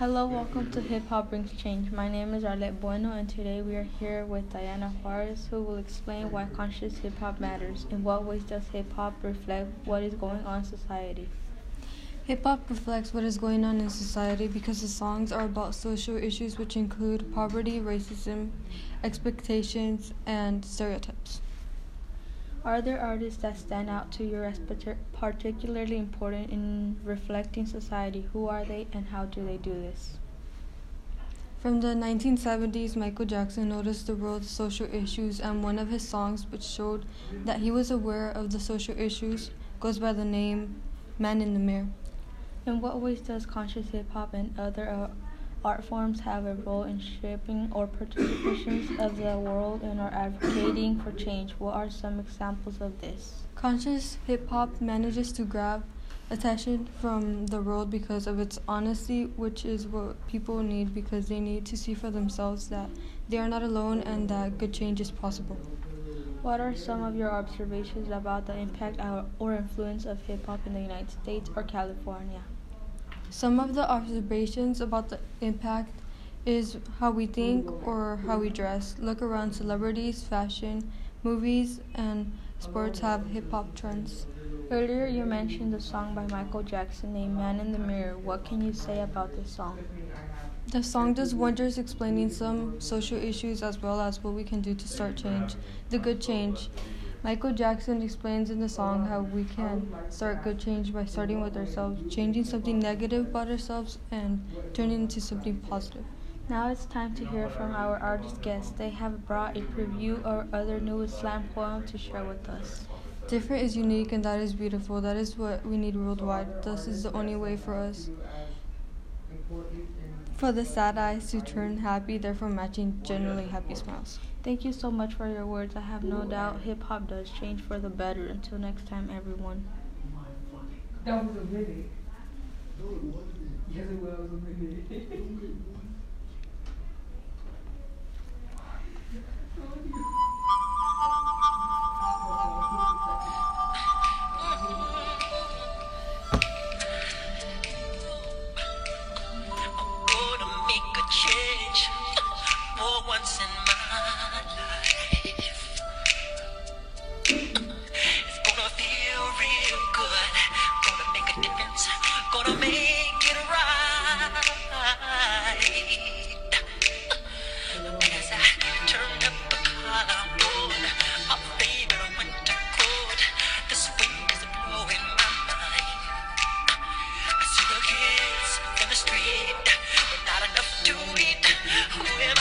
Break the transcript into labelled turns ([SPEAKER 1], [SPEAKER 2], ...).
[SPEAKER 1] Hello, welcome to Hip Hop Brings Change. My name is Arlette Bueno, and today we are here with Diana Juarez, who will explain why conscious hip hop matters. In what ways does hip hop reflect what is going on in society?
[SPEAKER 2] Hip hop reflects what is going on in society because the songs are about social issues which include poverty, racism, expectations, and stereotypes.
[SPEAKER 1] Are there artists that stand out to you as particularly important in reflecting society? Who are they and how do they do this?
[SPEAKER 2] From the 1970s, Michael Jackson noticed the world's social issues, and one of his songs, which showed that he was aware of the social issues, goes by the name Man in the Mirror.
[SPEAKER 1] In what ways does conscious hip hop and other uh, art forms have a role in shaping our perceptions of the world and are advocating for change. What are some examples of this?
[SPEAKER 2] Conscious hip hop manages to grab attention from the world because of its honesty, which is what people need because they need to see for themselves that they are not alone and that good change is possible.
[SPEAKER 1] What are some of your observations about the impact or influence of hip hop in the United States or California?
[SPEAKER 2] Some of the observations about the impact is how we think or how we dress. Look around celebrities, fashion, movies, and sports have hip hop trends.
[SPEAKER 1] Earlier, you mentioned the song by Michael Jackson named Man in the Mirror. What can you say about this song?
[SPEAKER 2] The song does wonders explaining some social issues as well as what we can do to start change, the good change. Michael Jackson explains in the song how we can start good change by starting with ourselves, changing something negative about ourselves, and turning into something positive.
[SPEAKER 1] Now it's time to hear from our artist guests. They have brought a preview or other new slam poem to share with us.
[SPEAKER 2] Different is unique, and that is beautiful. That is what we need worldwide. Thus is the only way for us. For the sad eyes to turn happy, therefore matching genuinely happy smiles.
[SPEAKER 1] Thank you so much for your words. I have no doubt hip hop does change for the better. Until next time, everyone. That was a minute. Yes, it was a minute. street. We're not enough to eat. Who am I?